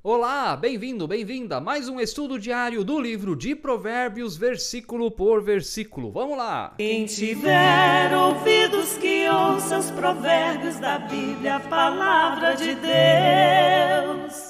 Olá, bem-vindo, bem-vinda a mais um estudo diário do livro de Provérbios, versículo por versículo. Vamos lá! Quem tiver ouvidos que ouça os provérbios da Bíblia, a palavra de Deus.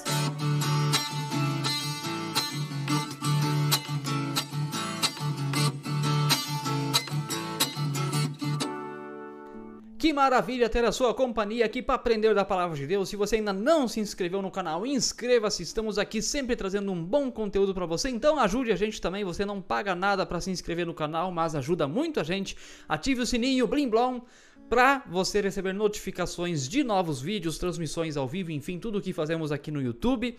Que maravilha ter a sua companhia aqui para aprender da palavra de Deus. Se você ainda não se inscreveu no canal, inscreva-se. Estamos aqui sempre trazendo um bom conteúdo para você. Então ajude a gente também. Você não paga nada para se inscrever no canal, mas ajuda muito a gente. Ative o sininho, blim blom, para você receber notificações de novos vídeos, transmissões ao vivo, enfim, tudo o que fazemos aqui no YouTube.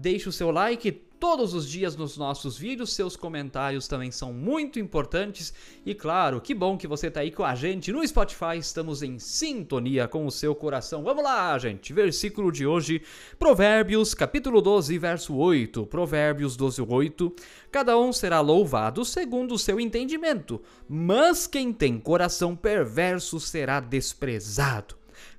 Deixe o seu like todos os dias nos nossos vídeos, seus comentários também são muito importantes. E claro, que bom que você está aí com a gente no Spotify, estamos em sintonia com o seu coração. Vamos lá, gente. Versículo de hoje, Provérbios, capítulo 12, verso 8. Provérbios 12, 8. Cada um será louvado segundo o seu entendimento, mas quem tem coração perverso será desprezado.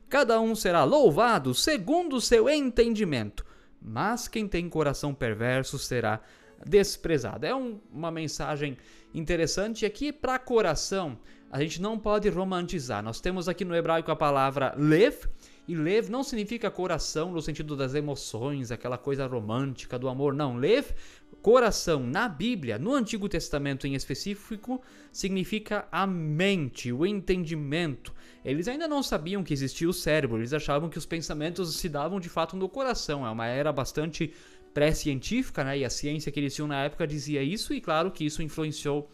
Cada um será louvado segundo o seu entendimento mas quem tem coração perverso será desprezado. É um, uma mensagem interessante aqui para coração. A gente não pode romantizar. Nós temos aqui no hebraico a palavra lev, e lev não significa coração no sentido das emoções, aquela coisa romântica do amor. Não, lev, coração na Bíblia, no Antigo Testamento em específico, significa a mente, o entendimento. Eles ainda não sabiam que existia o cérebro, eles achavam que os pensamentos se davam de fato no coração. É uma era bastante pré-científica, né? E a ciência que eles tinham na época dizia isso, e claro que isso influenciou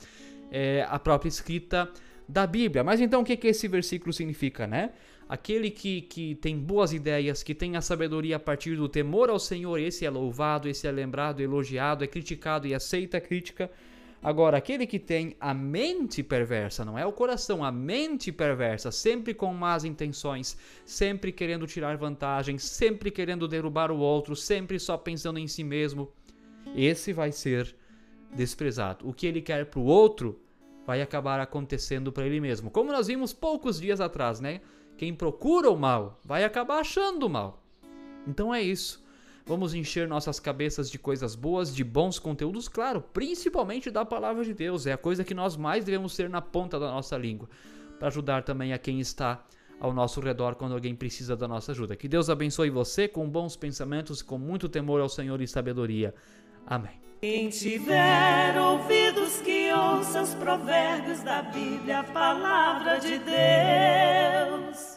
é, a própria escrita da Bíblia. Mas então o que, que esse versículo significa, né? Aquele que, que tem boas ideias, que tem a sabedoria a partir do temor ao Senhor, esse é louvado, esse é lembrado, elogiado, é criticado e aceita a crítica. Agora, aquele que tem a mente perversa, não é o coração, a mente perversa, sempre com más intenções, sempre querendo tirar vantagem, sempre querendo derrubar o outro, sempre só pensando em si mesmo, esse vai ser desprezado. O que ele quer para o outro vai acabar acontecendo para ele mesmo. Como nós vimos poucos dias atrás, né? Quem procura o mal vai acabar achando o mal. Então é isso. Vamos encher nossas cabeças de coisas boas, de bons conteúdos, claro, principalmente da palavra de Deus. É a coisa que nós mais devemos ter na ponta da nossa língua, para ajudar também a quem está ao nosso redor quando alguém precisa da nossa ajuda. Que Deus abençoe você com bons pensamentos, com muito temor ao Senhor e sabedoria. Amém. Quem tiver ouvidos que ouça os provérbios da Bíblia, a palavra de Deus.